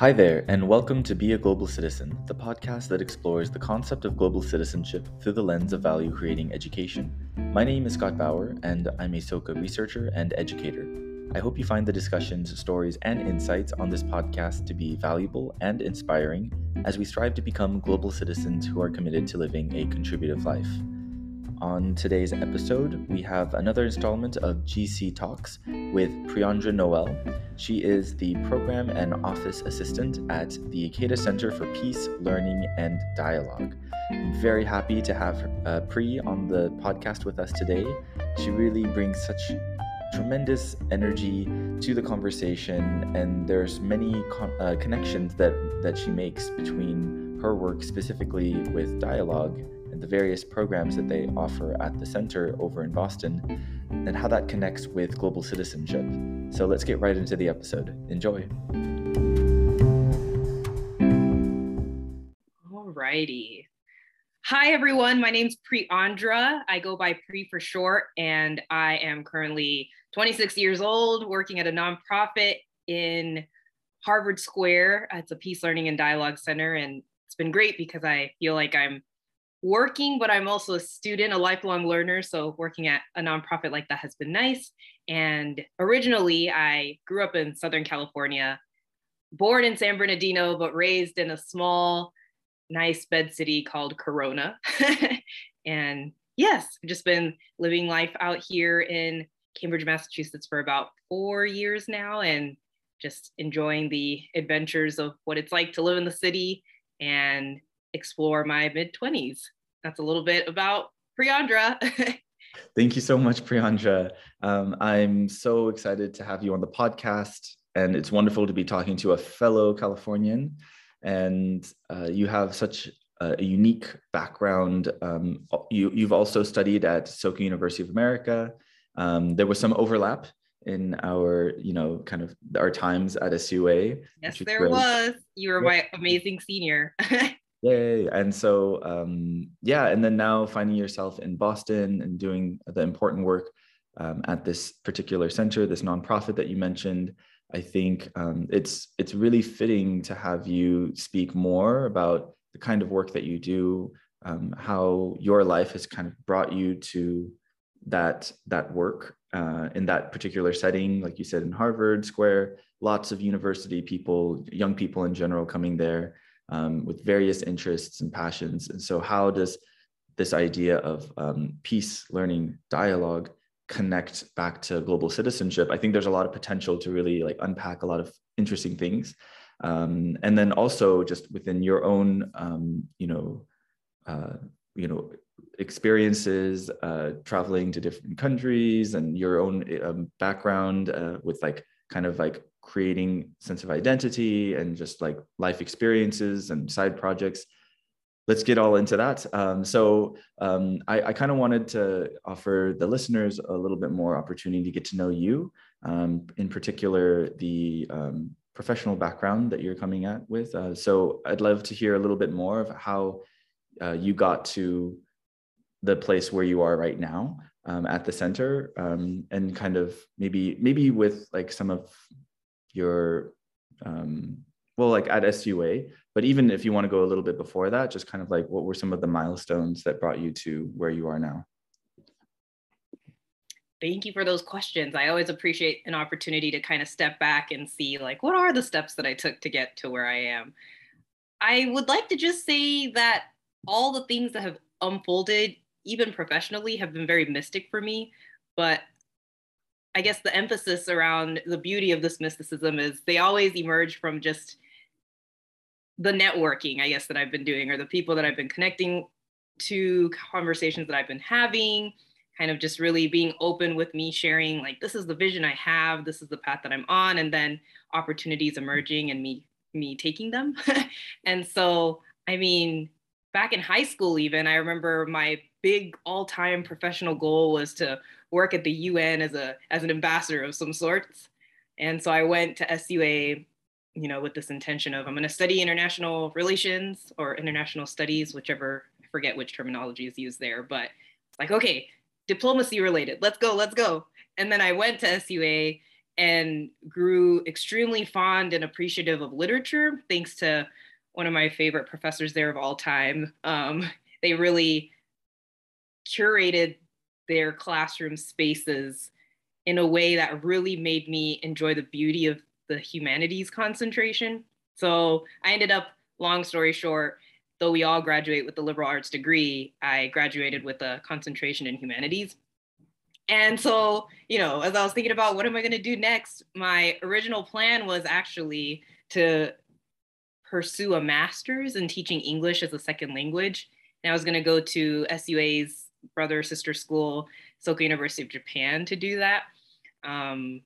Hi there, and welcome to Be a Global Citizen, the podcast that explores the concept of global citizenship through the lens of value creating education. My name is Scott Bauer, and I'm a Soka researcher and educator. I hope you find the discussions, stories, and insights on this podcast to be valuable and inspiring as we strive to become global citizens who are committed to living a contributive life. On today's episode, we have another installment of GC Talks with Priandra Noel. She is the Program and Office Assistant at the Ikeda Center for Peace, Learning, and Dialogue. I'm very happy to have uh, Pri on the podcast with us today. She really brings such tremendous energy to the conversation, and there's many con- uh, connections that, that she makes between her work specifically with dialogue the various programs that they offer at the center over in Boston and how that connects with global citizenship. So let's get right into the episode. Enjoy. Alrighty. Hi, everyone. My name's Priandra. I go by Pri for short, and I am currently 26 years old, working at a nonprofit in Harvard Square. It's a peace learning and dialogue center, and it's been great because I feel like I'm working, but I'm also a student, a lifelong learner. So working at a nonprofit like that has been nice. And originally, I grew up in Southern California, born in San Bernardino, but raised in a small, nice bed city called Corona. and yes, I've just been living life out here in Cambridge, Massachusetts for about four years now and just enjoying the adventures of what it's like to live in the city and explore my mid 20s. That's a little bit about Priandra. Thank you so much, Priandra. Um, I'm so excited to have you on the podcast, and it's wonderful to be talking to a fellow Californian. And uh, you have such a unique background. Um, you, you've also studied at Soka University of America. Um, there was some overlap in our, you know, kind of our times at SUA. Yes, there great. was. You were my amazing senior. Yay. And so, um, yeah, and then now finding yourself in Boston and doing the important work um, at this particular center, this nonprofit that you mentioned, I think um, it's it's really fitting to have you speak more about the kind of work that you do, um, how your life has kind of brought you to that that work uh, in that particular setting, like you said in Harvard Square, lots of university people, young people in general coming there um, with various interests and passions. And so, how does this idea of um, peace, learning, dialogue connect back to global citizenship? I think there's a lot of potential to really like unpack a lot of interesting things. Um, and then also just within your own, um, you know, uh, you know, experiences, uh, traveling to different countries, and your own um, background uh, with like kind of like creating sense of identity and just like life experiences and side projects. Let's get all into that. Um, so um, i, I kind of wanted to offer the listeners a little bit more opportunity to get to know you um, in particular the um, professional background that you're coming at with. Uh, so i'd love to hear a little bit more of how uh, you got to the place where you are right now um, at the center um, and kind of maybe maybe with like some of your um, well like at SUA, but even if you want to go a little bit before that, just kind of like what were some of the milestones that brought you to where you are now? Thank you for those questions. I always appreciate an opportunity to kind of step back and see like what are the steps that I took to get to where I am. I would like to just say that all the things that have unfolded even professionally have been very mystic for me, but I guess the emphasis around the beauty of this mysticism is they always emerge from just the networking, I guess, that I've been doing, or the people that I've been connecting to, conversations that I've been having, kind of just really being open with me, sharing, like, this is the vision I have, this is the path that I'm on, and then opportunities emerging and me me taking them. and so, I mean, back in high school, even, I remember my big all-time professional goal was to work at the UN as a as an ambassador of some sorts. And so I went to SUA, you know, with this intention of I'm going to study international relations or international studies, whichever I forget which terminology is used there, but it's like okay, diplomacy related. Let's go, let's go. And then I went to SUA and grew extremely fond and appreciative of literature thanks to one of my favorite professors there of all time. Um, they really curated their classroom spaces in a way that really made me enjoy the beauty of the humanities concentration. So I ended up, long story short, though we all graduate with the liberal arts degree, I graduated with a concentration in humanities. And so, you know, as I was thinking about what am I going to do next, my original plan was actually to pursue a master's in teaching English as a second language. And I was going to go to SUA's brother sister school, Soka University of Japan, to do that. Um,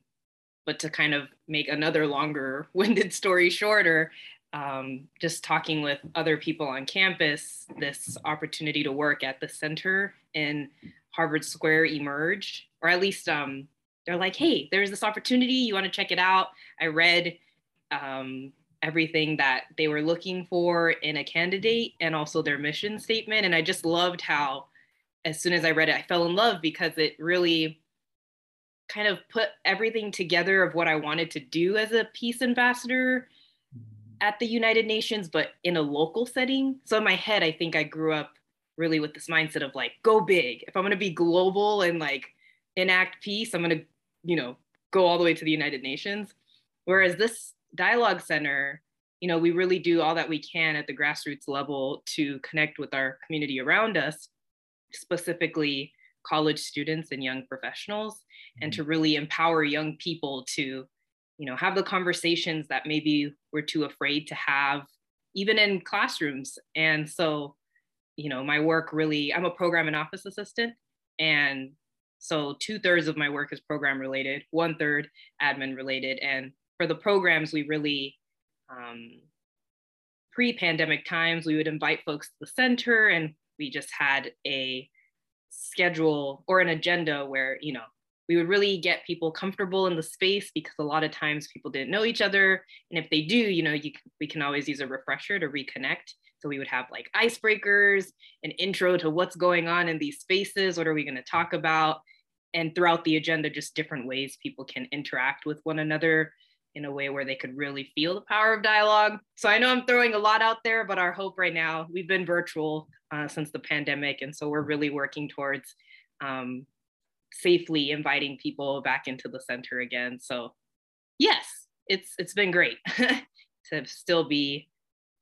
but to kind of make another longer winded story shorter, um, just talking with other people on campus, this opportunity to work at the center in Harvard Square emerged, or at least um, they're like, hey, there's this opportunity. You want to check it out? I read um, everything that they were looking for in a candidate and also their mission statement. And I just loved how, as soon as I read it, I fell in love because it really kind of put everything together of what I wanted to do as a peace ambassador mm-hmm. at the United Nations, but in a local setting. So in my head, I think I grew up really with this mindset of like, go big. If I'm gonna be global and like enact peace, I'm gonna, you know, go all the way to the United Nations. Whereas this dialogue center, you know, we really do all that we can at the grassroots level to connect with our community around us, specifically college students and young professionals, and to really empower young people to you know have the conversations that maybe we're too afraid to have even in classrooms. And so you know my work really i'm a program and office assistant and so two-thirds of my work is program related one third admin related. And for the programs we really um, pre-pandemic times we would invite folks to the center and we just had a schedule or an agenda where you know we would really get people comfortable in the space because a lot of times people didn't know each other. And if they do you know you we can always use a refresher to reconnect. So we would have like icebreakers an intro to what's going on in these spaces what are we going to talk about? And throughout the agenda just different ways people can interact with one another in a way where they could really feel the power of dialogue. So I know I'm throwing a lot out there, but our hope right now, we've been virtual uh, since the pandemic. And so we're really working towards um, safely inviting people back into the center again. So yes, it's it's been great to still be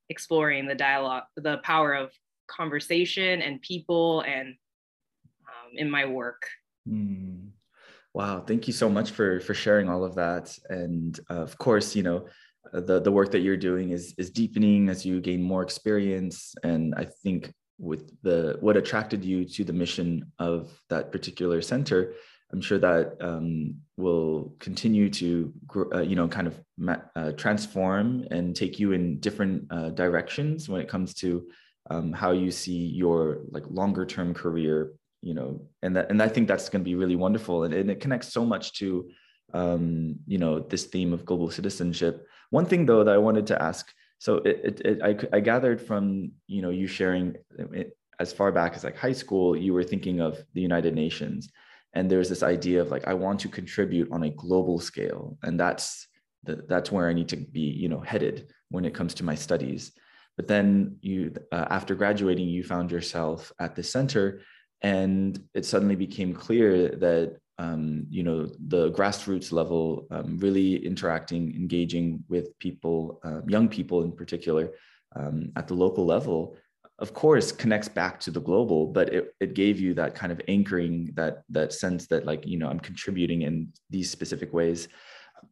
exploring the dialogue, the power of conversation and people and um, in my work. Mm. Wow, thank you so much for for sharing all of that. And uh, of course, you know, the the work that you're doing is is deepening as you gain more experience. And I think with the what attracted you to the mission of that particular center i'm sure that um, will continue to uh, you know kind of uh, transform and take you in different uh, directions when it comes to um, how you see your like longer term career you know and that and i think that's going to be really wonderful. And, and it connects so much to um, you know this theme of global citizenship. One thing though that i wanted to ask so it, it, it I, I gathered from you know you sharing it, as far back as like high school you were thinking of the united nations. And there's this idea of like i want to contribute on a global scale. And that's the, that's where i need to be you know headed when it comes to my studies. But then you uh, after graduating you found yourself at the center and it suddenly became clear that um, you know the grassroots level um, really interacting engaging with people uh, young people in particular um, at the local level of course connects back to the global but it, it gave you that kind of anchoring that that sense that like you know i'm contributing in these specific ways.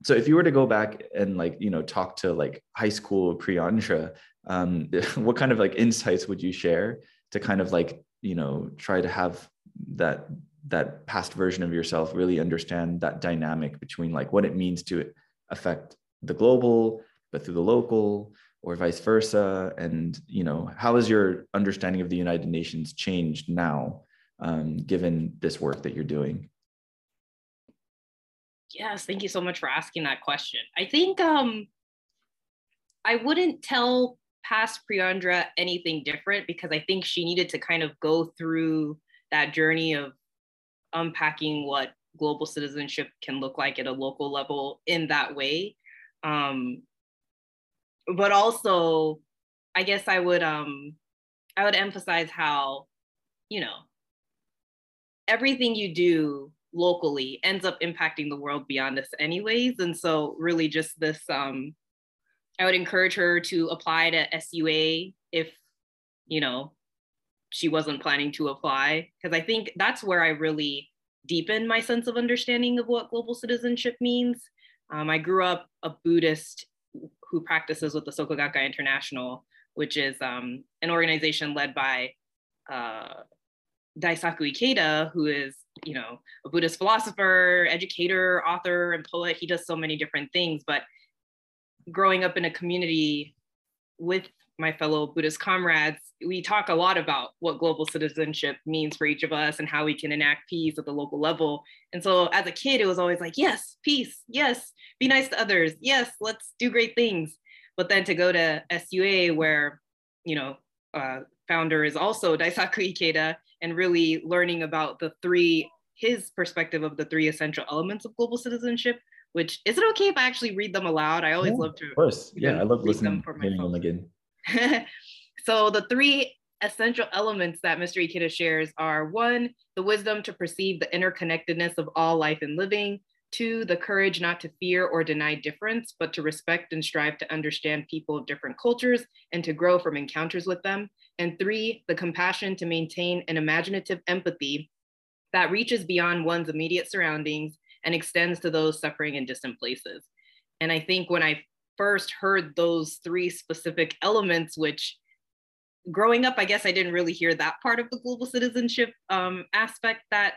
So if you were to go back and like you know talk to like high school Priandra um, what kind of like insights would you share to kind of like you know try to have that that past version of yourself really understand that dynamic between like what it means to affect the global but through the local or vice versa. And you know how has your understanding of the united nations changed now um, given this work that you're doing? Yes thank you so much for asking that question. I think um, i wouldn't tell past Priandra anything different because I think she needed to kind of go through that journey of unpacking what global citizenship can look like at a local level in that way. Um, but also, I guess I would um, I would emphasize how, you know, everything you do locally ends up impacting the world beyond us anyways. And so really just this, um, I would encourage her to apply to SUA if, you know, she wasn't planning to apply. Because I think that's where I really deepened my sense of understanding of what global citizenship means. Um, I grew up a Buddhist who practices with the Soka Gakkai International, which is um, an organization led by uh, Daisaku Ikeda, who is, you know, a Buddhist philosopher, educator, author, and poet. He does so many different things. But growing up in a community with my fellow Buddhist comrades, we talk a lot about what global citizenship means for each of us and how we can enact peace at the local level. And so as a kid, it was always like, yes, peace, yes, be nice to others, yes, let's do great things. But then to go to SUA, where, you know, uh, founder is also Daisaku Ikeda, and really learning about the three, his perspective of the three essential elements of global citizenship, which is it okay if I actually read them aloud? I always yeah, love to. Of course. Yeah, I love listening to them for my own again. so the three essential elements that Mr. Ikeda shares are one, the wisdom to perceive the interconnectedness of all life and living. Two, the courage not to fear or deny difference, but to respect and strive to understand people of different cultures and to grow from encounters with them. And three, the compassion to maintain an imaginative empathy that reaches beyond one's immediate surroundings and extends to those suffering in distant places. And I think when I first heard those three specific elements, which growing up, I guess I didn't really hear that part of the global citizenship um, aspect that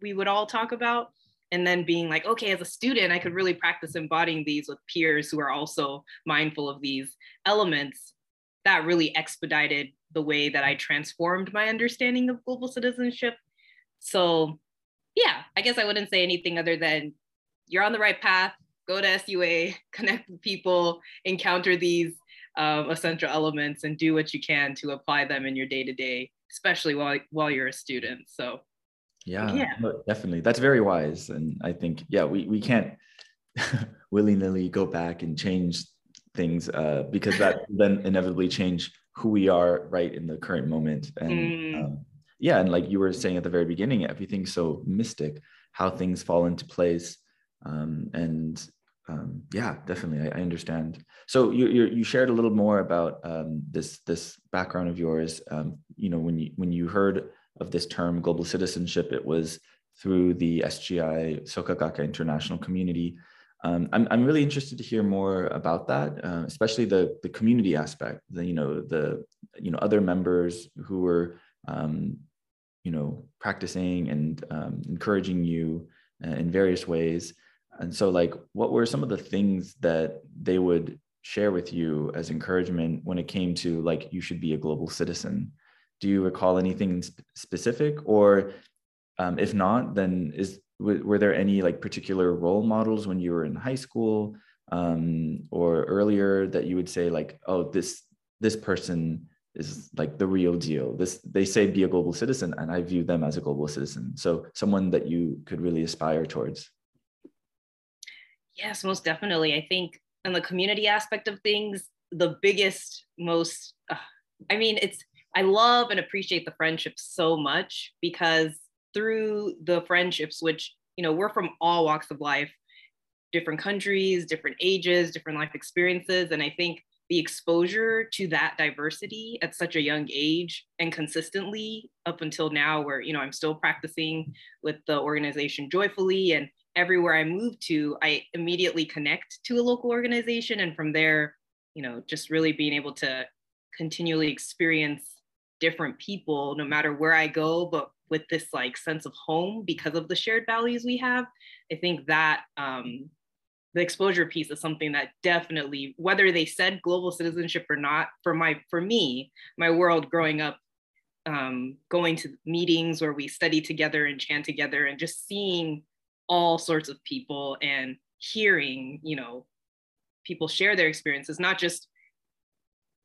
we would all talk about. And then being like okay as a student i could really practice embodying these with peers who are also mindful of these elements. That really expedited the way that i transformed my understanding of global citizenship. So yeah i guess i wouldn't say anything other than you're on the right path go to sua connect with people encounter these um, essential elements and do what you can to apply them in your day to day especially while, while you're a student so yeah, yeah. definitely that's very wise and i think yeah we, we can't willy-nilly go back and change things uh, because that then inevitably change who we are right in the current moment and mm. um, yeah and like you were saying at the very beginning everything's so mystic how things fall into place um, and um, yeah definitely I, I, understand so you, you, shared a little more about um, this this background of yours um, you know when you when you heard of this term global citizenship. It was through the SGI Soka Gakkai International community. Um, I'm, I'm really interested to hear more about that, uh, especially the, the community aspect, the, you know, the, you know, other members who were, um, you know, practicing and um, encouraging you uh, in various ways. And so like, what were some of the things that they would share with you as encouragement when it came to like, you should be a global citizen? do you recall anything specific or um, if not then is were there any like particular role models when you were in high school um, or earlier that you would say like oh this this person is like the real deal. This they say be a global citizen and i view them as a global citizen. So someone that you could really aspire towards. Yes most definitely. I think in the community aspect of things the biggest most uh, i mean it's I love and appreciate the friendships so much because through the friendships, which, you know, we're from all walks of life, different countries, different ages, different life experiences. And I think the exposure to that diversity at such a young age and consistently up until now, where, you know, I'm still practicing with the organization joyfully and everywhere I move to, I immediately connect to a local organization. And from there, you know, just really being able to continually experience different people no matter where I go, but with this like sense of home because of the shared values we have. I think that um, the exposure piece is something that definitely, whether they said global citizenship or not, for my for me, my world growing up, um, going to meetings where we study together and chant together, and just seeing all sorts of people and hearing, you know, people share their experiences, not just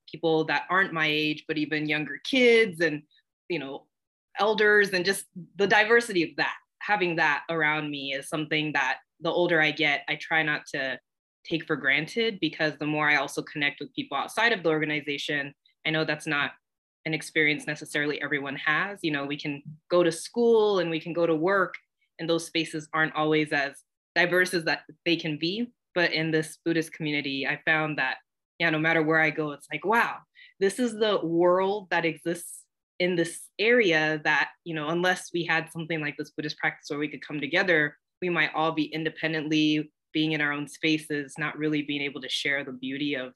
people that aren't my age, but even younger kids and, you know, elders and just the diversity of that having that around me is something that the older I get, I try not to take for granted because the more I also connect with people outside of the organization, I know that's not an experience necessarily everyone has. You know, we can go to school and we can go to work, and those spaces aren't always as diverse as that they can be. But in this Buddhist community, I found that, yeah, no matter where I go, it's like, wow, this is the world that exists in this area that, you know, unless we had something like this Buddhist practice where we could come together, we might all be independently being in our own spaces, not really being able to share the beauty of,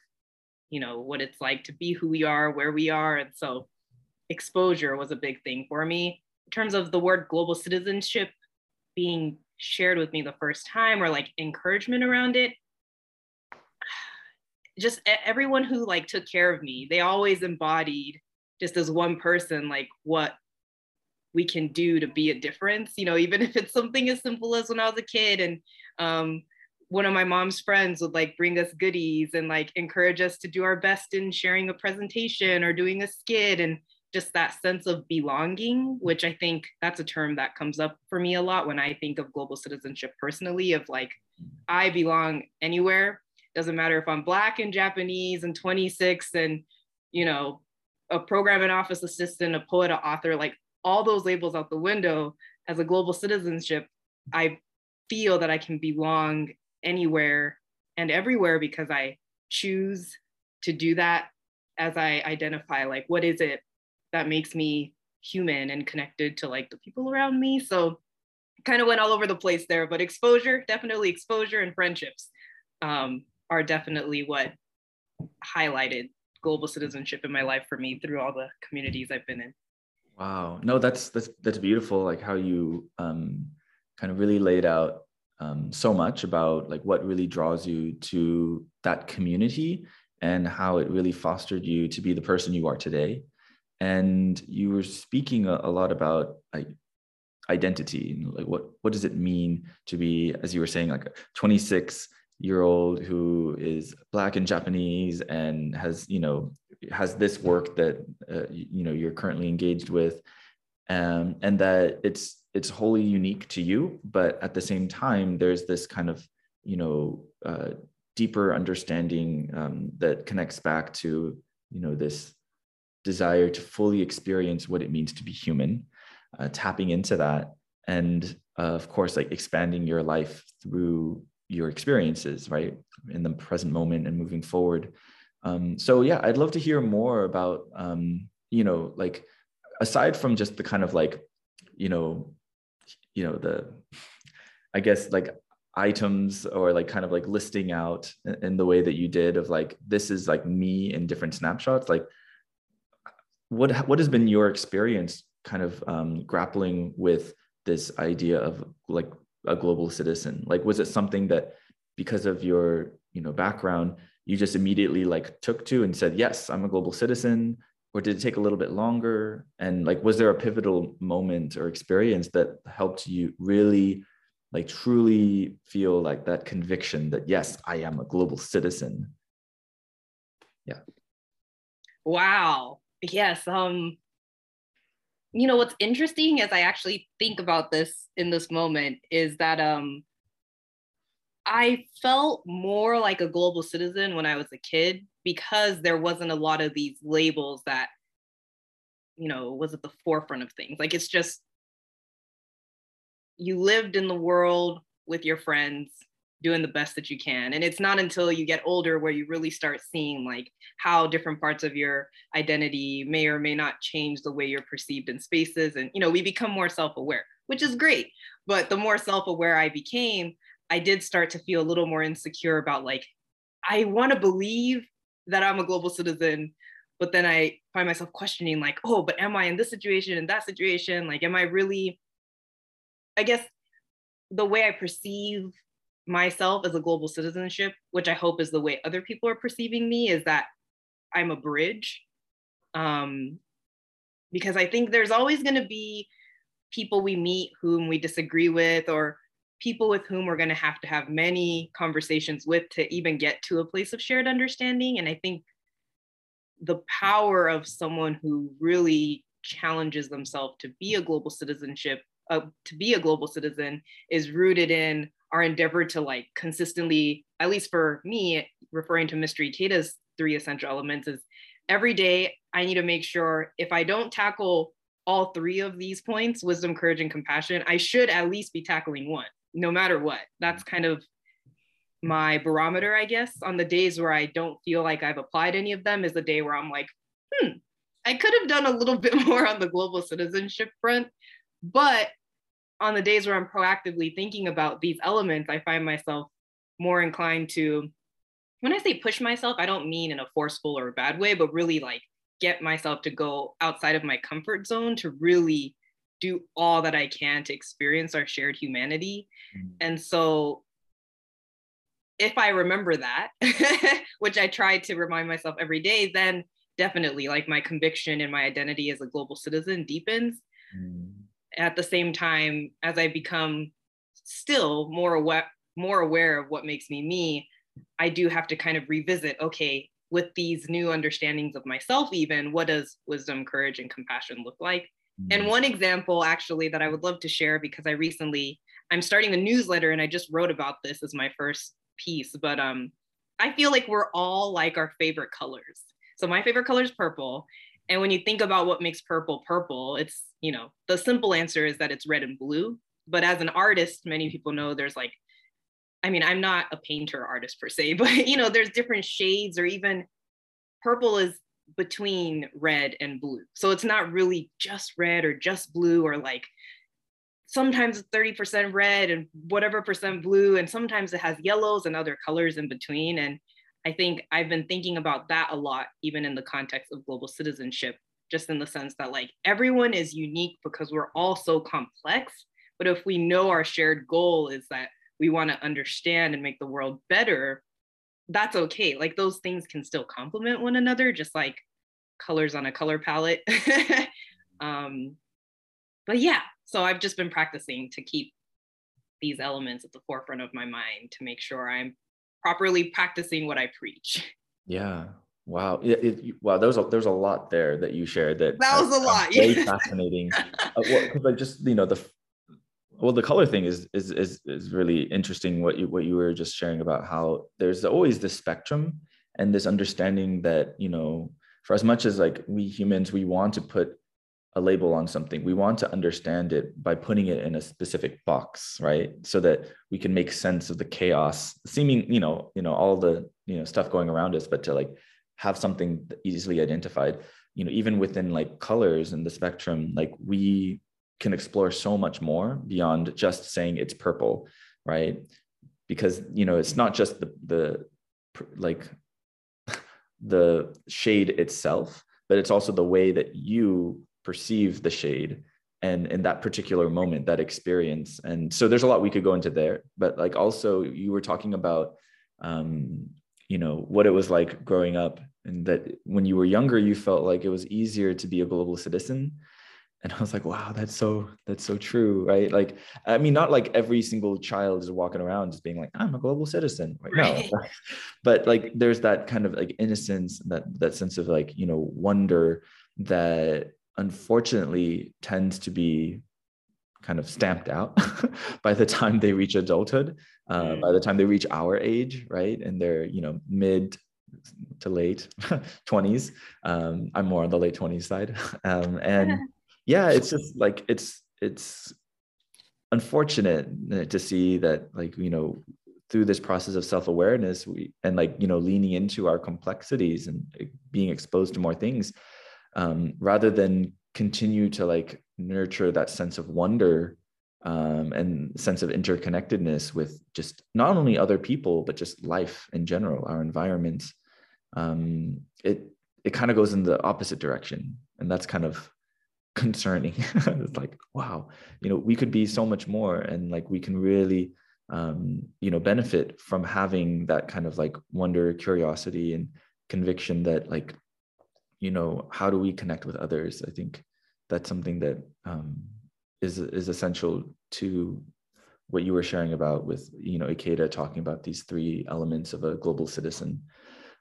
you know, what it's like to be who we are, where we are. And so exposure was a big thing for me. In terms of the word global citizenship being shared with me the first time or like encouragement around it, just everyone who like took care of me, they always embodied just as one person, like what we can do to be a difference, you know, even if it's something as simple as when I was a kid and um, one of my mom's friends would like bring us goodies and like encourage us to do our best in sharing a presentation or doing a skit and just that sense of belonging, which I think that's a term that comes up for me a lot when I think of global citizenship personally of like, I belong anywhere. Doesn't matter if I'm Black and Japanese and 26 and, you know, a program and office assistant, a poet, an author, like all those labels out the window as a global citizenship, I feel that I can belong anywhere and everywhere because I choose to do that as I identify like what is it that makes me human and connected to like the people around me. So kind of went all over the place there, but exposure, definitely exposure and friendships um, are definitely what highlighted global citizenship in my life for me through all the communities I've been in. Wow. No, that's that's that's beautiful. Like how you um, kind of really laid out um, so much about like what really draws you to that community and how it really fostered you to be the person you are today. And you were speaking a, a lot about like identity, like what what does it mean to be, as you were saying, like a 26 year old who is black and Japanese and has you know has this work that uh, you know you're currently engaged with, um, and that it's it's wholly unique to you but at the same time there's this kind of you know uh, deeper understanding um, that connects back to you know this desire to fully experience what it means to be human uh, tapping into that and uh, of course like expanding your life through your experiences right in the present moment and moving forward um, so yeah i'd love to hear more about um, you know like aside from just the kind of like you know you know the i guess like items or like kind of like listing out in the way that you did of like this is like me in different snapshots like what what has been your experience kind of um, grappling with this idea of like a global citizen? Like was it something that because of your you know background you just immediately like took to and said yes i'm a global citizen or did it take a little bit longer? And like was there a pivotal moment or experience that helped you really like truly feel like that conviction that yes i am a global citizen yeah. Wow. Yes um you know what's interesting as i actually think about this in this moment is that um i felt more like a global citizen when i was a kid because there wasn't a lot of these labels that you know was at the forefront of things. Like it's just you lived in the world with your friends doing the best that you can. And it's not until you get older where you really start seeing like how different parts of your identity may or may not change the way you're perceived in spaces. And you know we become more self-aware which is great. But the more self-aware i became i did start to feel a little more insecure about like i want to believe that I'm a global citizen, but then I find myself questioning, like, oh, but am I in this situation, in that situation? Like, am I really, I guess the way I perceive myself as a global citizenship, which I hope is the way other people are perceiving me, is that I'm a bridge. Um, because I think there's always going to be people we meet whom we disagree with or people with whom we're going to have to have many conversations with to even get to a place of shared understanding. And I think the power of someone who really challenges themselves to be a global citizenship uh, to be a global citizen is rooted in our endeavor to like consistently, at least for me, referring to Mr. Ikeda's three essential elements, is every day I need to make sure if I don't tackle all three of these points wisdom, courage, and compassion I should at least be tackling one, no matter what. That's kind of my barometer, I guess. On the days where I don't feel like I've applied any of them, is the day where I'm like, hmm, I could have done a little bit more on the global citizenship front. But on the days where I'm proactively thinking about these elements, I find myself more inclined to, when I say push myself, I don't mean in a forceful or a bad way, but really like get myself to go outside of my comfort zone to really do all that I can to experience our shared humanity. Mm-hmm. And so if I remember that, which I try to remind myself every day, then definitely like my conviction and my identity as a global citizen deepens. Mm. At the same time, as I become still more aware, more aware of what makes me me, I do have to kind of revisit, okay, with these new understandings of myself, even what does wisdom, courage, and compassion look like? Mm. And one example actually that I would love to share because I recently I'm starting a newsletter and I just wrote about this as my first piece, but um I feel like we're all like our favorite colors. So my favorite color is purple. And when you think about what makes purple purple, it's, you know, the simple answer is that it's red and blue. But as an artist, many people know there's like, I mean, I'm not a painter artist per se, but you know, there's different shades or even purple is between red and blue. So it's not really just red or just blue or like sometimes 30% red and whatever percent blue and sometimes it has yellows and other colors in between and I think I've been thinking about that a lot, even in the context of global citizenship, just in the sense that like everyone is unique because we're all so complex. But if we know our shared goal is that we want to understand and make the world better, that's okay. Like those things can still complement one another, just like colors on a color palette. um, but yeah, so I've just been practicing to keep these elements at the forefront of my mind to make sure I'm properly practicing what I preach. Yeah. Wow. It, it, wow. There's a there's a lot there that you shared. That that was a lot. Very fascinating. uh, well, like just you know the well the color thing is is is is really interesting. What you what you were just sharing about how there's always this spectrum and this understanding that you know for as much as like we humans we want to put a label on something we want to understand it by putting it in a specific box right so that we can make sense of the chaos seeming you know you know all the you know stuff going around us but to like have something easily identified you know even within like colors and the spectrum like we can explore so much more beyond just saying it's purple right? Because you know it's not just the the like the shade itself but it's also the way that you perceive the shade and in that particular moment that experience. And so there's a lot we could go into there but like also you were talking about um you know what it was like growing up and that when you were younger you felt like it was easier to be a global citizen and i was like wow that's so that's so true right? Like i mean not like every single child is walking around just being like i'm a global citizen. Right, right. no but like there's that kind of like innocence that that sense of like you know wonder that unfortunately tends to be kind of stamped out by the time they reach adulthood uh, mm. by the time they reach our age right? And they're you know mid to late 20s um, i'm more on the late 20s side. Um, and yeah it's just like it's it's unfortunate to see that like you know through this process of self-awareness we and like you know leaning into our complexities and being exposed to more things um, rather than continue to like nurture that sense of wonder um, and sense of interconnectedness with just not only other people but just life in general our environments um, it it kind of goes in the opposite direction. And that's kind of concerning. It's like wow you know we could be so much more and like we can really um, you know benefit from having that kind of like wonder curiosity and conviction that like you know how do we connect with others? I think that's something that um, is is essential to what you were sharing about with you know ikeda talking about these three elements of a global citizen.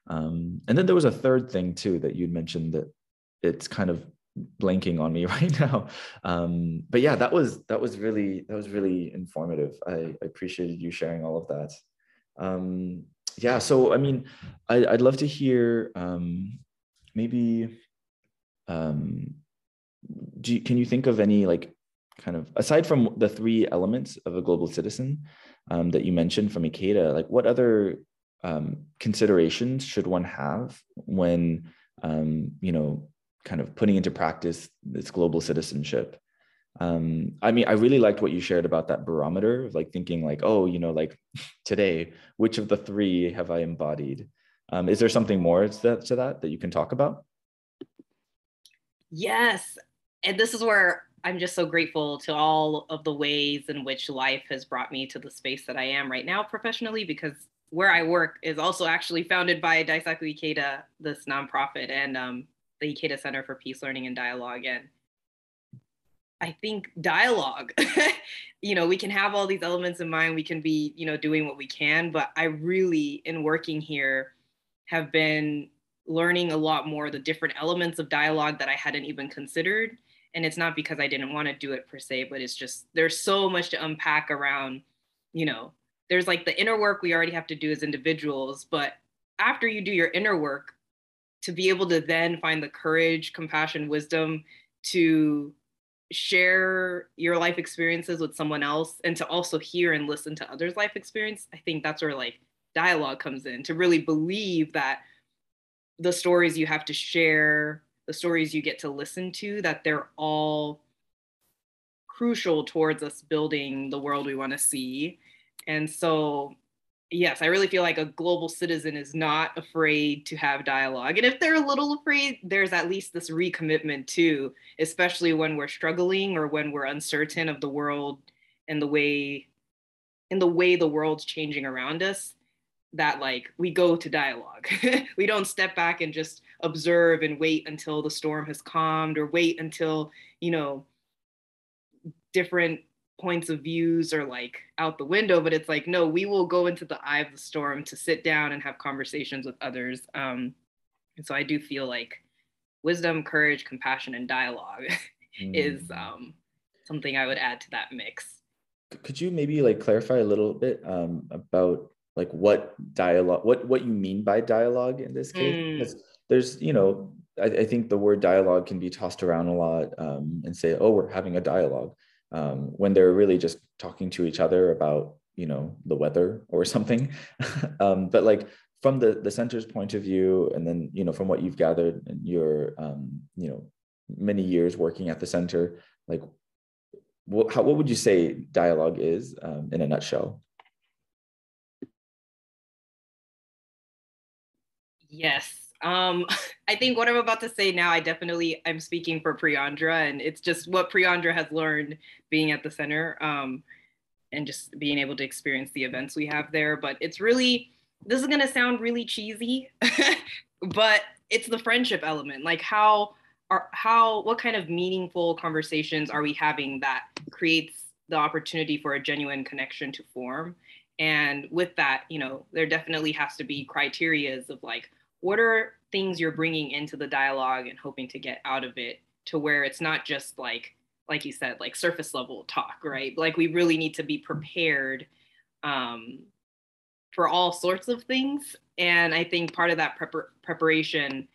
Um, and then there was a third thing too that you'd mentioned that it's kind of blanking on me right now. Um, but yeah, that was that was really that was really informative. I, I appreciated you sharing all of that. Um, yeah, so I mean, I, would love to hear um, maybe. Um, do you, can you think of any like kind of aside from the three elements of a global citizen um, that you mentioned from Ikeda, like what other um, considerations should one have when um, you know kind of putting into practice this global citizenship. Um, i mean i really liked what you shared about that barometer of like thinking like oh you know like today which of the three have i embodied? Um, is there something more to that, to that that you can talk about? Yes. And this is where i'm just so grateful to all of the ways in which life has brought me to the space that i am right now professionally because where I work is also actually founded by Daisaku Ikeda, this nonprofit, and um, the Ikeda Center for Peace Learning and Dialogue. And I think dialogue, you know, we can have all these elements in mind. We can be, you know, doing what we can. But I really, in working here, have been learning a lot more the different elements of dialogue that I hadn't even considered. And it's not because I didn't want to do it per se, but it's just there's so much to unpack around, you know, there's like the inner work we already have to do as individuals, but after you do your inner work, to be able to then find the courage, compassion, wisdom to share your life experiences with someone else and to also hear and listen to others' life experience, I think that's where like dialogue comes in to really believe that the stories you have to share, the stories you get to listen to, that they're all crucial towards us building the world we want to see. And so, yes, I really feel like a global citizen is not afraid to have dialogue. And if they're a little afraid, there's at least this recommitment too, especially when we're struggling or when we're uncertain of the world and the way in the way the world's changing around us that like we go to dialogue. we don't step back and just observe and wait until the storm has calmed or wait until, you know, different points of views are like out the window but it's like no we will go into the eye of the storm to sit down and have conversations with others um, and so i do feel like wisdom courage compassion and dialogue mm. is um, something i would add to that mix could you maybe like clarify a little bit um, about like what dialogue what what you mean by dialogue in this case mm. because there's you know I, I, think the word dialogue can be tossed around a lot um, and say oh we're having a dialogue um, when they're really just talking to each other about you know the weather or something. Um, but like from the the center's point of view and then you know from what you've gathered in your um, you know many years working at the center like what, how, what would you say dialogue is um, in a nutshell? Yes um, I think what I'm about to say now, I definitely I'm speaking for Priandra, and it's just what Priandra has learned being at the center, um, and just being able to experience the events we have there. But it's really this is gonna sound really cheesy, but it's the friendship element. Like how are how what kind of meaningful conversations are we having that creates the opportunity for a genuine connection to form? And with that, you know, there definitely has to be criterias of like what are things you're bringing into the dialogue and hoping to get out of it to where it's not just like like you said like surface level talk right? Like we really need to be prepared um, for all sorts of things. And i think part of that prep- preparation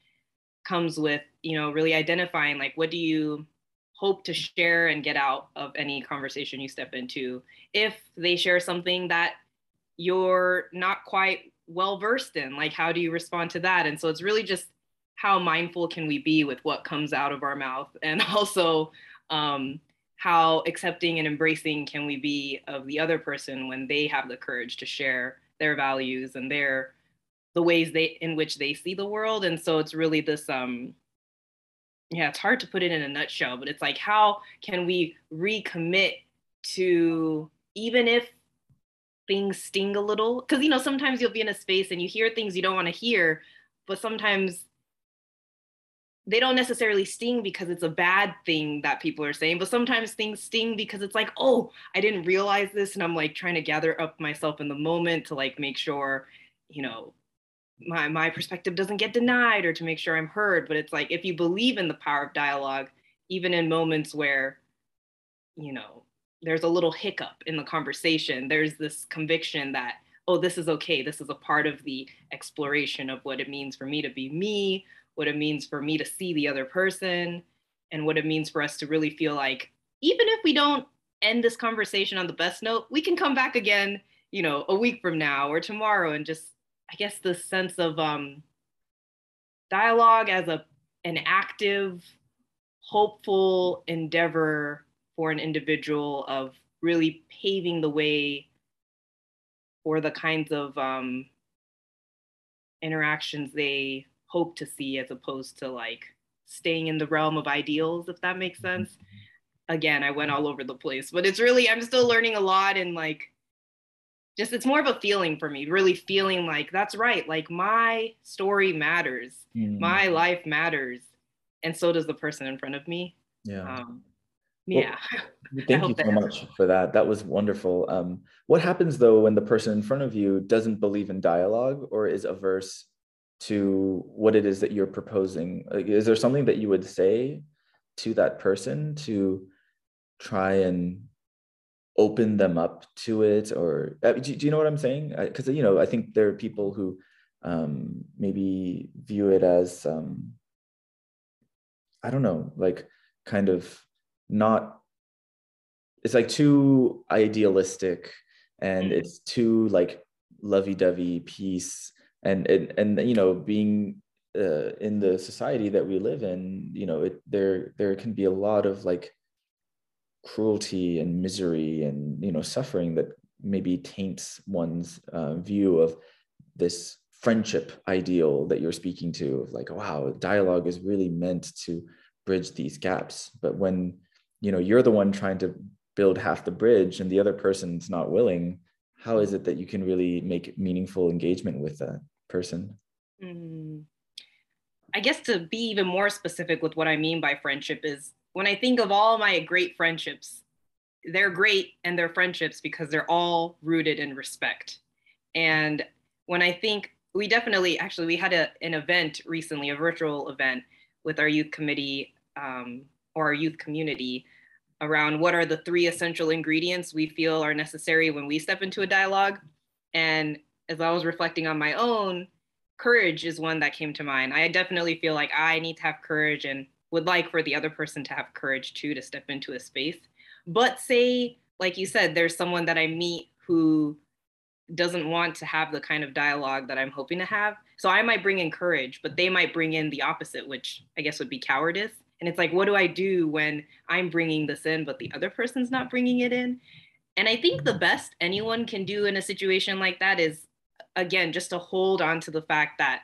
comes with you know really identifying like what do you hope to share and get out of any conversation you step into? If they share something that you're not quite well versed in like how do you respond to that? And so it's really just how mindful can we be with what comes out of our mouth? And also um, how accepting and embracing can we be of the other person when they have the courage to share their values and their the ways they in which they see the world. And so it's really this um yeah it's hard to put it in a nutshell but it's like how can we recommit to even if things sting a little because you know sometimes you'll be in a space and you hear things you don't want to hear but sometimes they don't necessarily sting because it's a bad thing that people are saying but sometimes things sting because it's like oh i didn't realize this and i'm like trying to gather up myself in the moment to like make sure you know my my perspective doesn't get denied or to make sure I'm heard. But it's like if you believe in the power of dialogue, even in moments where, you know, there's a little hiccup in the conversation, there's this conviction that, oh, this is okay. This is a part of the exploration of what it means for me to be me, what it means for me to see the other person, and what it means for us to really feel like, even if we don't end this conversation on the best note, we can come back again, you know, a week from now or tomorrow and just I guess the sense of um, dialogue as a an active, hopeful endeavor for an individual of really paving the way for the kinds of um, interactions they hope to see as opposed to like staying in the realm of ideals if that makes mm-hmm. sense. Again i went all over the place but it's really i'm still learning a lot and like just it's more of a feeling for me really feeling like that's right like my story matters. Mm. my life matters. And so does the person in front of me. Yeah. Um, yeah well, thank you so much for that. That was wonderful. Um, what happens though when the person in front of you doesn't believe in dialogue or is averse to what it is that you're proposing? Like, is there something that you would say to that person to try and open them up to it or uh, do, do, you know what i'm saying? Because you know i think there are people who um, maybe view it as um, i don't know like kind of not it's like too idealistic and mm-hmm. it's too like lovey-dovey peace and and, and you know being uh, in the society that we live in you know it there there can be a lot of like cruelty and misery and you know suffering that maybe taints one's uh, view of this friendship ideal that you're speaking to of like wow dialogue is really meant to bridge these gaps but when you know you're the one trying to build half the bridge and the other person's not willing how is it that you can really make meaningful engagement with that person mm. i guess to be even more specific with what i mean by friendship is when I think of all my great friendships, they're great and they're friendships because they're all rooted in respect. And when I think we definitely, actually, we had a, an event recently, a virtual event with our youth committee um, or our youth community around what are the three essential ingredients we feel are necessary when we step into a dialogue. And as I was reflecting on my own, courage is one that came to mind. I definitely feel like I need to have courage and would like for the other person to have courage too to step into a space. But say, like you said, there's someone that I meet who doesn't want to have the kind of dialogue that I'm hoping to have. So I might bring in courage, but they might bring in the opposite, which I guess would be cowardice. And it's like, what do I do when I'm bringing this in, but the other person's not bringing it in? And I think the best anyone can do in a situation like that is, again, just to hold on to the fact that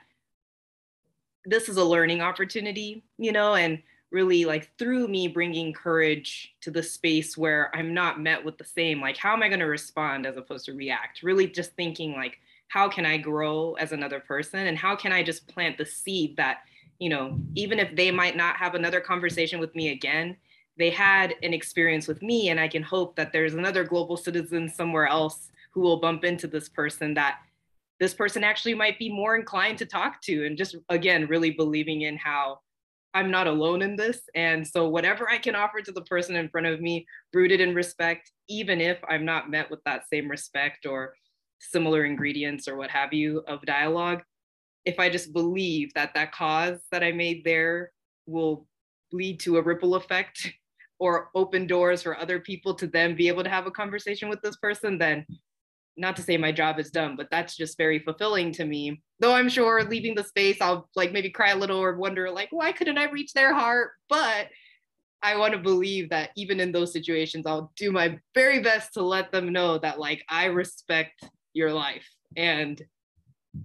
this is a learning opportunity, you know, and really like through me bringing courage to the space where I'm not met with the same, like, how am I going to respond as opposed to react? Really just thinking, like, how can I grow as another person? And how can I just plant the seed that, you know, even if they might not have another conversation with me again, they had an experience with me. And I can hope that there's another global citizen somewhere else who will bump into this person that this person actually might be more inclined to talk to and just again really believing in how i'm not alone in this and so whatever i can offer to the person in front of me rooted in respect even if i'm not met with that same respect or similar ingredients or what have you of dialogue if i just believe that that cause that i made there will lead to a ripple effect or open doors for other people to then be able to have a conversation with this person then not to say my job is done, but that's just very fulfilling to me. Though I'm sure leaving the space, I'll like maybe cry a little or wonder, like, why couldn't I reach their heart? But I want to believe that even in those situations, I'll do my very best to let them know that, like, I respect your life and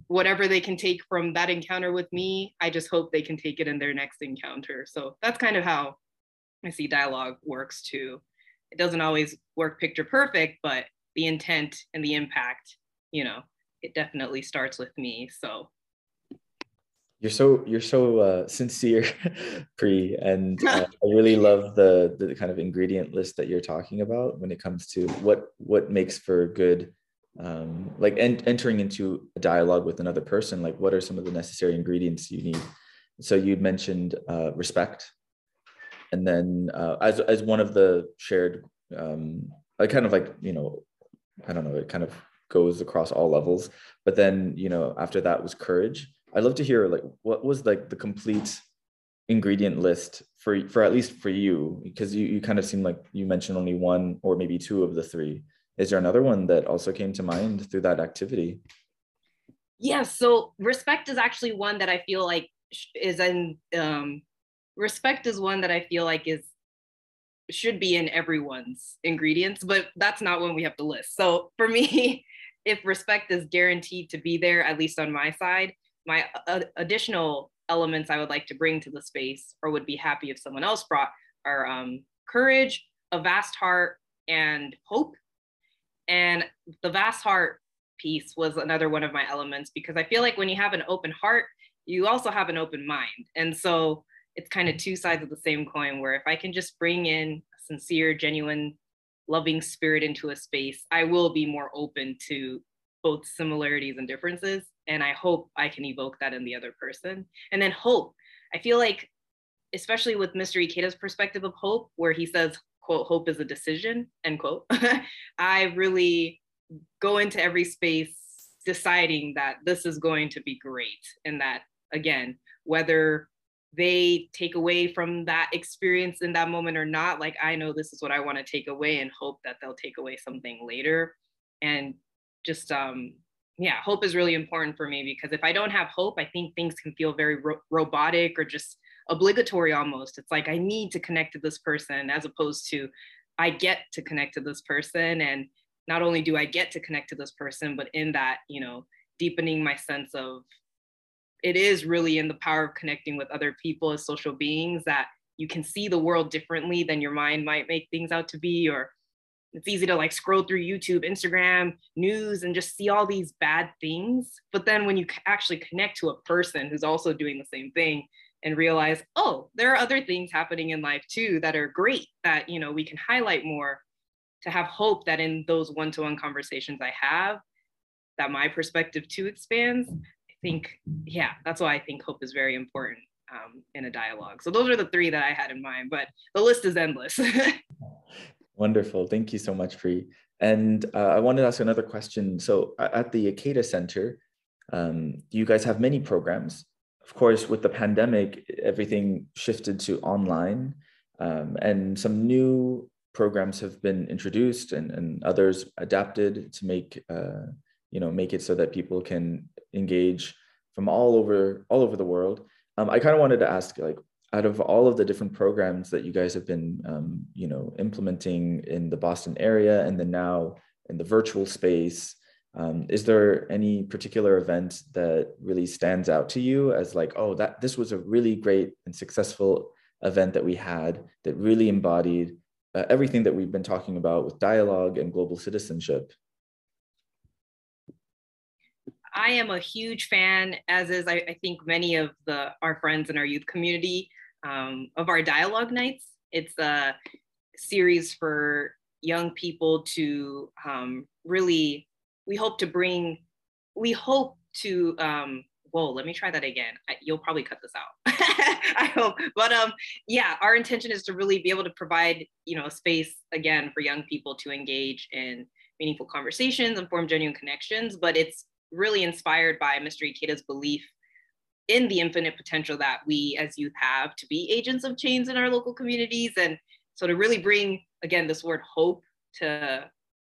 whatever they can take from that encounter with me, I just hope they can take it in their next encounter. So that's kind of how I see dialogue works too. It doesn't always work picture perfect, but the intent and the impact, you know, it definitely starts with me. So you're so you're so uh, sincere, Pri, and uh, I really love the the kind of ingredient list that you're talking about when it comes to what what makes for good um, like en- entering into a dialogue with another person like what are some of the necessary ingredients you need? So you'd mentioned uh, respect. And then uh, as, as one of the shared um, i kind of like you know i don't know it kind of goes across all levels. But then you know after that was courage. I'd love to hear like what was like the complete ingredient list for for at least for you? Because you, you kind of seem like you mentioned only one or maybe two of the three is there another one that also came to mind through that activity yeah so respect is actually one that i feel like is in um respect is one that i feel like is should be in everyone's ingredients but that's not one we have to list so for me if respect is guaranteed to be there at least on my side my uh, additional elements I would like to bring to the space or would be happy if someone else brought are um, courage, a vast heart, and hope. And the vast heart piece was another one of my elements because I feel like when you have an open heart, you also have an open mind. And so it's kind of two sides of the same coin where if I can just bring in a sincere, genuine, loving spirit into a space, I will be more open to both similarities and differences. And i hope i can evoke that in the other person. And then hope. I feel like especially with mr ikeda's perspective of hope where he says quote hope is a decision end quote. I really go into every space deciding that this is going to be great and that again whether they take away from that experience in that moment or not like i know this is what i want to take away and hope that they'll take away something later. And just um yeah, hope is really important for me because if I don't have hope, I think things can feel very ro- robotic or just obligatory almost. It's like I need to connect to this person as opposed to I get to connect to this person. And not only do I get to connect to this person, but in that, you know, deepening my sense of it is really in the power of connecting with other people as social beings that you can see the world differently than your mind might make things out to be or it's easy to like scroll through YouTube, Instagram, news, and just see all these bad things. But then when you actually connect to a person who's also doing the same thing and realize, oh, there are other things happening in life too that are great that you know we can highlight more to have hope that in those one-to-one conversations I have, that my perspective too expands. I think, yeah, that's why I think hope is very important um, in a dialogue. So those are the three that I had in mind, but the list is endless. Wonderful. Thank you so much, Pri. And uh, I wanted to ask another question. So at the Ikeda Center, um, you guys have many programs. Of course, with the pandemic, everything shifted to online um, and some new programs have been introduced and, and others adapted to make, uh, you know, make it so that people can engage from all over, all over the world. Um, I kind of wanted to ask like, out of all of the different programs that you guys have been um, you know implementing in the boston area and then now in the virtual space um, is there any particular event that really stands out to you as like oh that this was a really great and successful event that we had that really embodied uh, everything that we've been talking about with dialogue and global citizenship I am a huge fan, as is I, I, think many of the our friends in our youth community, um, of our dialogue nights. It's a series for young people to um, really, we hope to bring, we hope to, um, whoa, let me try that again. I, you'll probably cut this out. I hope. But um, yeah, our intention is to really be able to provide, you know, space again for young people to engage in meaningful conversations and form genuine connections. But it's really inspired by Mr. Ikeda's belief in the infinite potential that we as youth have to be agents of change in our local communities and so to really bring again this word hope to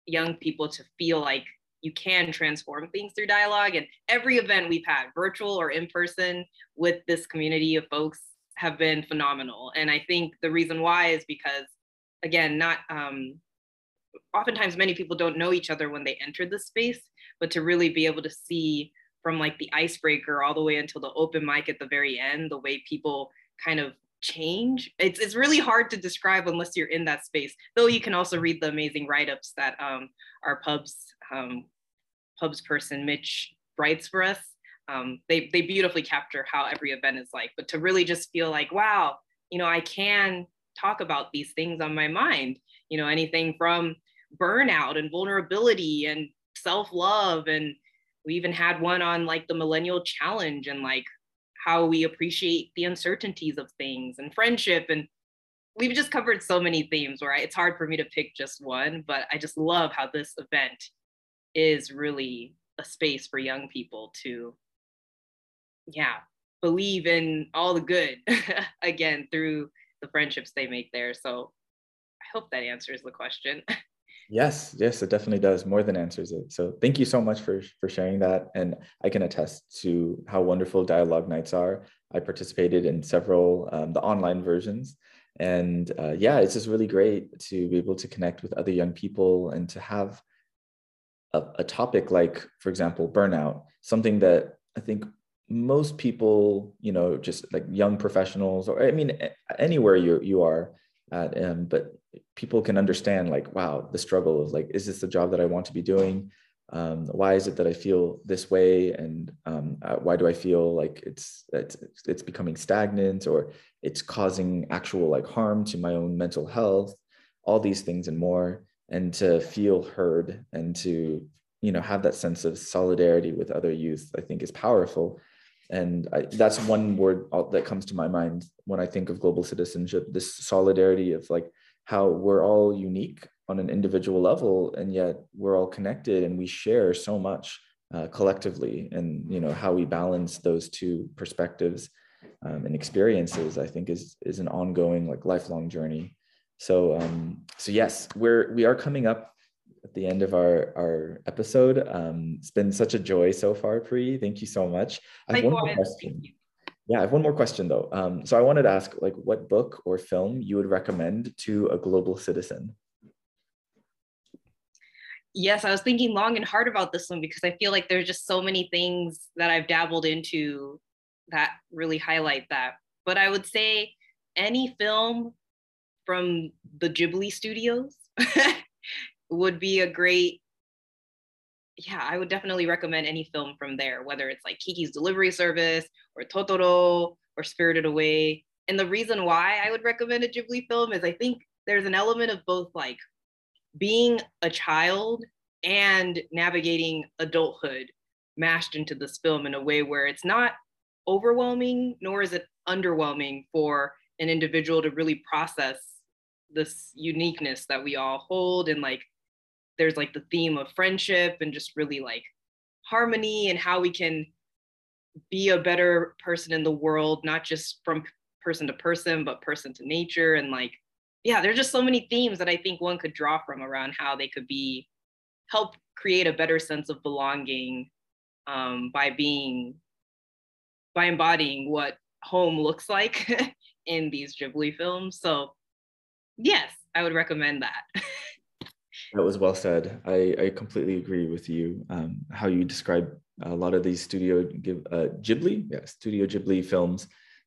young people to feel like you can transform things through dialogue and every event we've had virtual or in person with this community of folks have been phenomenal and i think the reason why is because again not um, oftentimes many people don't know each other when they enter the space but to really be able to see from like the icebreaker all the way until the open mic at the very end, the way people kind of change. It's, it's really hard to describe unless you're in that space, though you can also read the amazing write-ups that um, our pubs, um, pubs person, Mitch, writes for us. Um, they, they beautifully capture how every event is like, but to really just feel like, wow, you know, I can talk about these things on my mind, you know, anything from burnout and vulnerability and self-love and we even had one on like the millennial challenge and like how we appreciate the uncertainties of things and friendship and we've just covered so many themes where it's hard for me to pick just one but i just love how this event is really a space for young people to yeah believe in all the good again through the friendships they make there so i hope that answers the question Yes, yes, it definitely does. More than answers it. So thank you so much for for sharing that. And I can attest to how wonderful dialogue nights are. I participated in several um, the online versions, and uh, yeah, it's just really great to be able to connect with other young people and to have a, a topic like, for example, burnout, something that I think most people, you know, just like young professionals, or I mean, anywhere you you are at, um, but people can understand like wow the struggle of like is this the job that i want to be doing? Um, why is it that i feel this way? And um, uh, why do i feel like it's, it's it's becoming stagnant or it's causing actual like harm to my own mental health? All these things and more and to feel heard and to you know have that sense of solidarity with other youth i think is powerful. And I, that's one word that comes to my mind when i think of global citizenship this solidarity of like how we're all unique on an individual level and yet we're all connected and we share so much uh, collectively and you know how we balance those two perspectives um, and experiences i think is is an ongoing like lifelong journey so um so yes we're we are coming up at the end of our our episode um it's been such a joy so far Pri thank you so much i have one more question yeah, I have one more question though. Um, so I wanted to ask, like, what book or film you would recommend to a global citizen? Yes, I was thinking long and hard about this one because I feel like there's just so many things that I've dabbled into that really highlight that. But I would say any film from the Ghibli studios would be a great yeah, I would definitely recommend any film from there, whether it's like Kiki's Delivery Service or Totoro or Spirited Away. And the reason why I would recommend a Ghibli film is I think there's an element of both like being a child and navigating adulthood mashed into this film in a way where it's not overwhelming nor is it underwhelming for an individual to really process this uniqueness that we all hold and like there's like the theme of friendship and just really like harmony and how we can be a better person in the world, not just from person to person, but person to nature. And like, yeah, there's just so many themes that I think one could draw from around how they could be help create a better sense of belonging um, by being by embodying what home looks like in these Ghibli films. So yes, I would recommend that. That was well said. I, I completely agree with you. Um, how you describe a lot of these studio give uh, Ghibli, yeah, Studio Ghibli films,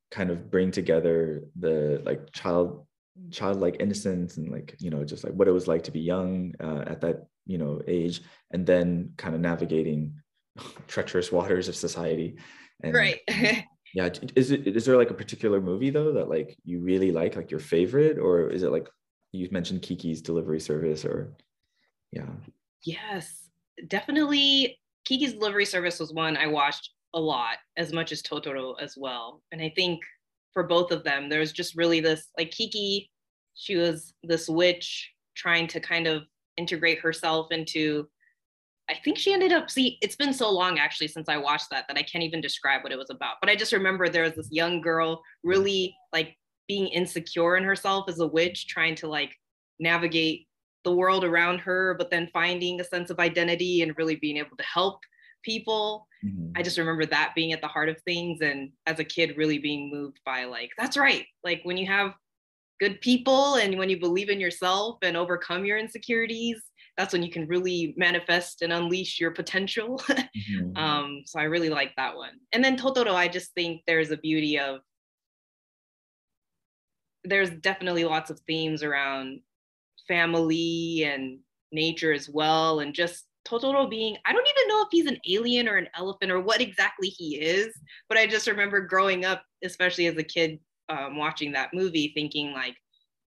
kind of bring together the like child childlike innocence and like you know just like what it was like to be young uh, at that you know age, and then kind of navigating treacherous waters of society. And, right. yeah, is it is there like a particular movie though that like you really like, like your favorite, or is it like you mentioned Kiki's Delivery Service or? yeah. Yes definitely. Kiki's delivery service was one i watched a lot as much as totoro as well. And i think for both of them there was just really this like kiki she was this witch trying to kind of integrate herself into I think she ended up see it's been so long actually since I watched that that I can't even describe what it was about. But I just remember there was this young girl really like being insecure in herself as a witch trying to like navigate the world around her, but then finding a sense of identity and really being able to help people. Mm-hmm. I just remember that being at the heart of things. And as a kid, really being moved by like, that's right. Like when you have good people and when you believe in yourself and overcome your insecurities, that's when you can really manifest and unleash your potential. mm-hmm. um, so I really like that one. And then Totoro, I just think there's a beauty of there's definitely lots of themes around family and nature as well and just Totoro being, I don't even know if he's an alien or an elephant or what exactly he is, but I just remember growing up, especially as a kid, um, watching that movie, thinking like,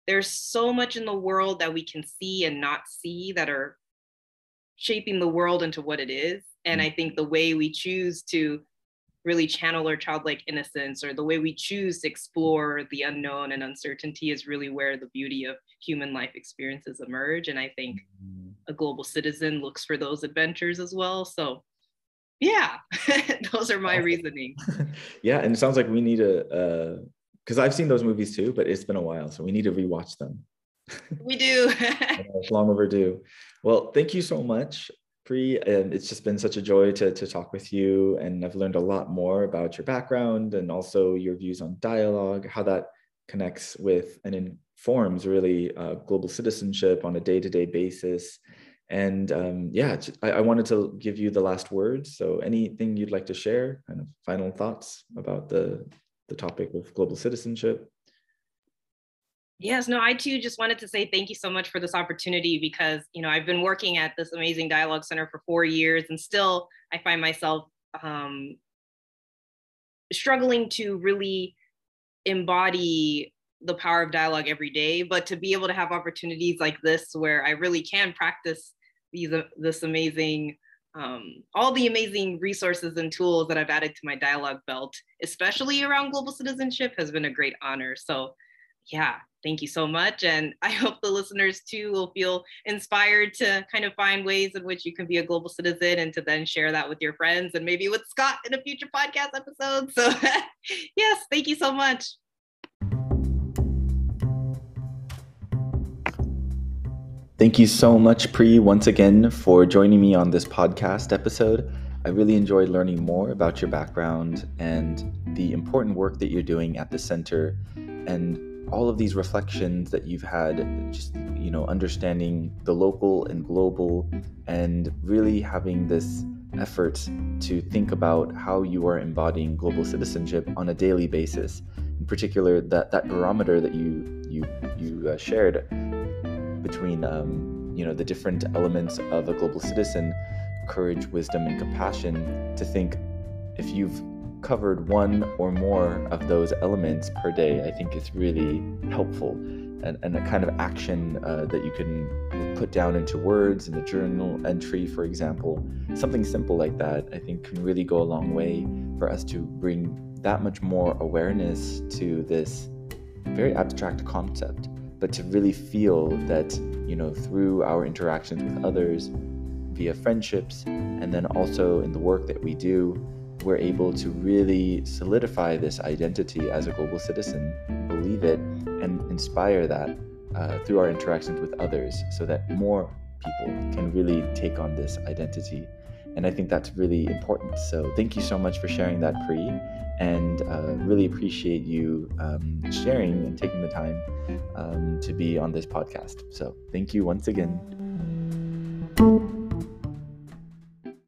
there's so much in the world that we can see and not see that are shaping the world into what it is. And I think the way we choose to really channel our childlike innocence or the way we choose to explore the unknown and uncertainty is really where the beauty of human life experiences emerge. And I think mm-hmm. a global citizen looks for those adventures as well. So yeah, those are my reasoning. yeah, and it sounds like we need a because I've seen those movies too, but it's been a while, so we need to rewatch them. we do. it's long overdue. Well, thank you so much, Pri. And it's just been such a joy to, to talk with you. And I've learned a lot more about your background and also your views on dialogue, how that connects with and informs really uh, global citizenship on a day to day basis. And um, yeah, I, I, wanted to give you the last words. So, anything you'd like to share, kind of final thoughts about the, the topic of global citizenship? Yes, no, I too just wanted to say thank you so much for this opportunity because, you know, I've been working at this amazing dialogue center for four years and still I find myself um, struggling to really embody the power of dialogue every day, but to be able to have opportunities like this where I really can practice these, uh, this amazing, um, all the amazing resources and tools that I've added to my dialogue belt, especially around global citizenship has been a great honor. So yeah, thank you so much. And I hope the listeners too will feel inspired to kind of find ways in which you can be a global citizen and to then share that with your friends and maybe with Scott in a future podcast episode. So, yes, thank you so much. Thank you so much, Pri, once again for joining me on this podcast episode. I really enjoyed learning more about your background and the important work that you're doing at the center and all of these reflections that you've had just you know understanding the local and global and really having this effort to think about how you are embodying global citizenship on a daily basis in particular that that barometer that you you you uh, shared between um, you know the different elements of a global citizen courage wisdom and compassion to think if you've covered one or more of those elements per day, I think it's really helpful. And, and a kind of action uh, that you can put down into words in a journal entry, for example. Something simple like that, I think, can really go a long way for us to bring that much more awareness to this very abstract concept, but to really feel that, you know, through our interactions with others, via friendships, and then also in the work that we do, we're able to really solidify this identity as a global citizen, believe it, and inspire that uh, through our interactions with others so that more people can really take on this identity. And I think that's really important. So thank you so much for sharing that, Pri, and uh, really appreciate you um, sharing and taking the time um, to be on this podcast. So thank you once again.